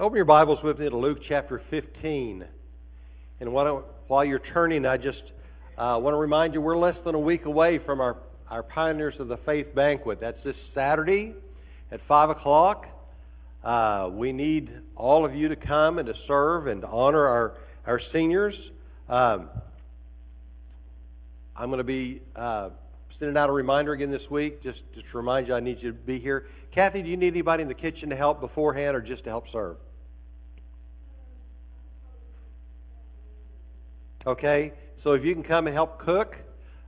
Open your Bibles with me to Luke chapter 15. And while you're turning, I just uh, want to remind you we're less than a week away from our, our Pioneers of the Faith banquet. That's this Saturday at 5 o'clock. Uh, we need all of you to come and to serve and to honor our, our seniors. Um, I'm going to be uh, sending out a reminder again this week just, just to remind you I need you to be here. Kathy, do you need anybody in the kitchen to help beforehand or just to help serve? Okay, so if you can come and help cook,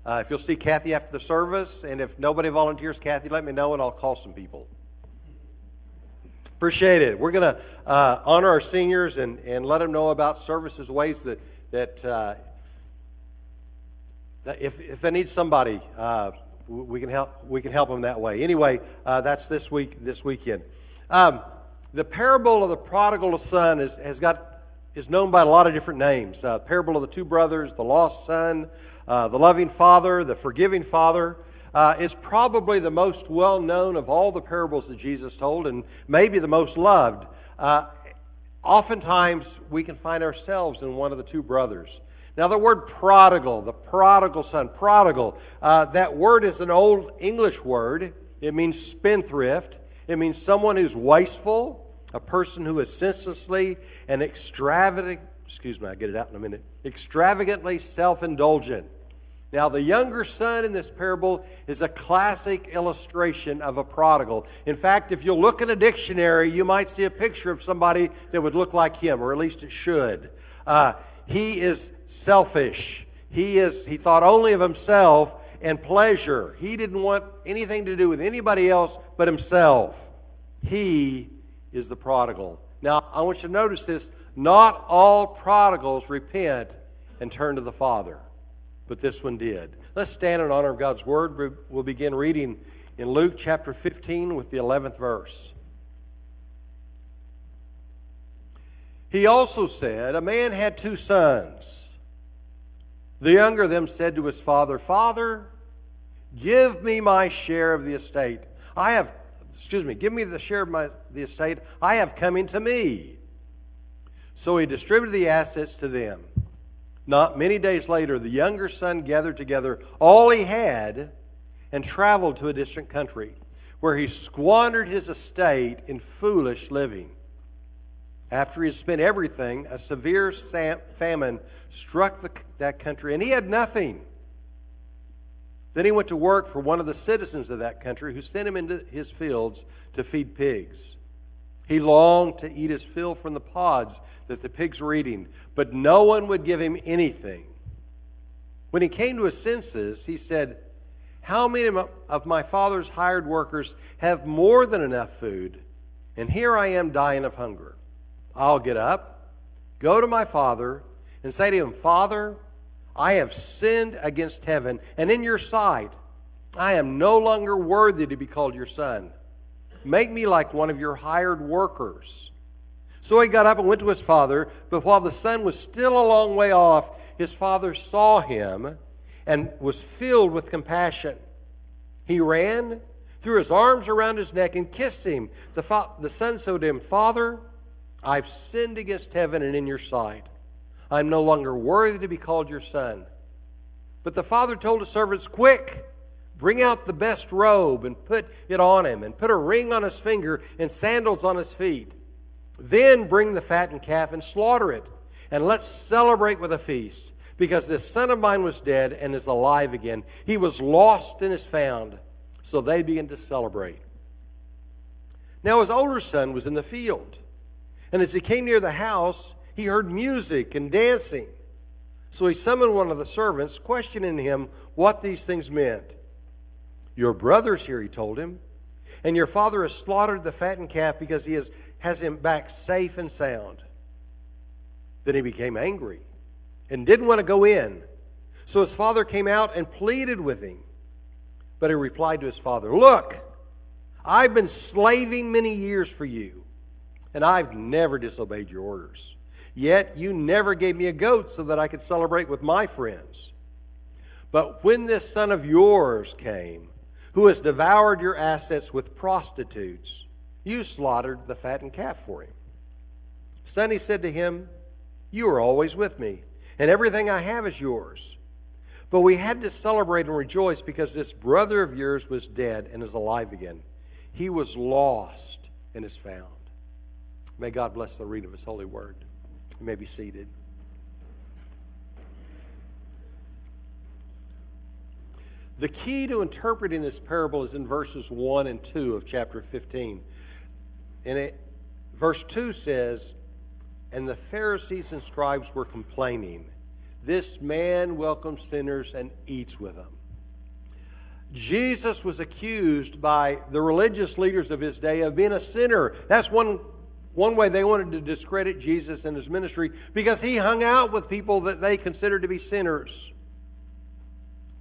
uh, if you'll see Kathy after the service, and if nobody volunteers, Kathy, let me know and I'll call some people. Appreciate it. We're going to uh, honor our seniors and, and let them know about services, ways that, that, uh, that if, if they need somebody, uh, we, can help, we can help them that way. Anyway, uh, that's this week, this weekend. Um, the parable of the prodigal son is, has got is known by a lot of different names. Uh, parable of the two brothers, the lost son, uh, the loving father, the forgiving father. Uh, is probably the most well known of all the parables that Jesus told, and maybe the most loved. Uh, oftentimes, we can find ourselves in one of the two brothers. Now, the word prodigal, the prodigal son, prodigal, uh, that word is an old English word. It means spendthrift, it means someone who's wasteful, a person who is senselessly and extravagant, excuse me, I'll get it out in a minute, extravagantly self indulgent. Now, the younger son in this parable is a classic illustration of a prodigal. In fact, if you look in a dictionary, you might see a picture of somebody that would look like him, or at least it should. Uh, he is selfish. He, is, he thought only of himself and pleasure. He didn't want anything to do with anybody else but himself. He is the prodigal. Now, I want you to notice this not all prodigals repent and turn to the Father, but this one did. Let's stand in honor of God's word. We'll begin reading in Luke chapter 15 with the 11th verse. He also said, A man had two sons. The younger of them said to his father, Father, give me my share of the estate. I have excuse me, give me the share of my, the estate I have coming to me. So he distributed the assets to them. Not many days later, the younger son gathered together all he had and traveled to a distant country, where he squandered his estate in foolish living. After he had spent everything, a severe famine struck the, that country, and he had nothing. Then he went to work for one of the citizens of that country who sent him into his fields to feed pigs. He longed to eat his fill from the pods that the pigs were eating, but no one would give him anything. When he came to his senses, he said, How many of my father's hired workers have more than enough food? And here I am dying of hunger. I'll get up, go to my father, and say to him, Father, I have sinned against heaven and in your sight. I am no longer worthy to be called your son. Make me like one of your hired workers. So he got up and went to his father, but while the son was still a long way off, his father saw him and was filled with compassion. He ran, threw his arms around his neck, and kissed him. The, fa- the son said to him, Father, I've sinned against heaven and in your sight. I'm no longer worthy to be called your son. But the father told his servants, Quick, bring out the best robe and put it on him, and put a ring on his finger and sandals on his feet. Then bring the fattened calf and slaughter it, and let's celebrate with a feast. Because this son of mine was dead and is alive again. He was lost and is found. So they began to celebrate. Now his older son was in the field. And as he came near the house, he heard music and dancing. So he summoned one of the servants, questioning him what these things meant. Your brother's here, he told him, and your father has slaughtered the fattened calf because he has, has him back safe and sound. Then he became angry and didn't want to go in. So his father came out and pleaded with him. But he replied to his father, Look, I've been slaving many years for you, and I've never disobeyed your orders. Yet you never gave me a goat so that I could celebrate with my friends. But when this son of yours came, who has devoured your assets with prostitutes, you slaughtered the fattened calf for him. Son, he said to him, You are always with me, and everything I have is yours. But we had to celebrate and rejoice because this brother of yours was dead and is alive again. He was lost and is found. May God bless the reading of his holy word. You may be seated. The key to interpreting this parable is in verses 1 and 2 of chapter 15. And it, verse 2 says, And the Pharisees and scribes were complaining, This man welcomes sinners and eats with them. Jesus was accused by the religious leaders of his day of being a sinner. That's one, one way they wanted to discredit Jesus and his ministry because he hung out with people that they considered to be sinners.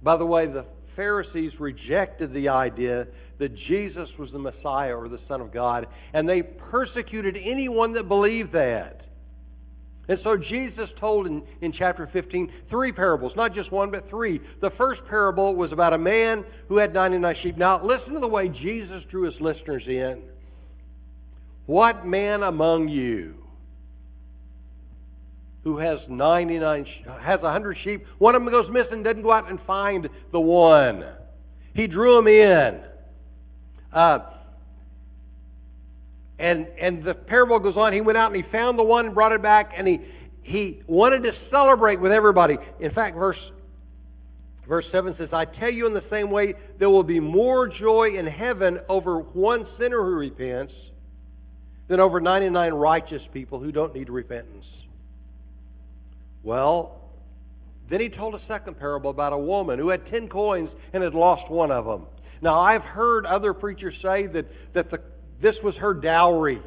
By the way, the Pharisees rejected the idea that Jesus was the Messiah or the Son of God, and they persecuted anyone that believed that. And so Jesus told in, in chapter 15 three parables, not just one, but three. The first parable was about a man who had 99 sheep. Now, listen to the way Jesus drew his listeners in. What man among you who has 99 has 100 sheep one of them goes missing doesn't go out and find the one. He drew him in. Uh, and and the parable goes on. He went out and he found the one and brought it back and he he wanted to celebrate with everybody. In fact verse verse 7 says i tell you in the same way there will be more joy in heaven over one sinner who repents than over 99 righteous people who don't need repentance well, then he told a second parable about a woman who had 10 coins and had lost one of them. Now, I've heard other preachers say that, that the, this was her dowry.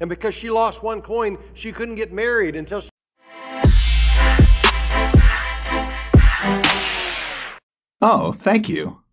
And because she lost one coin, she couldn't get married until she. Oh, thank you.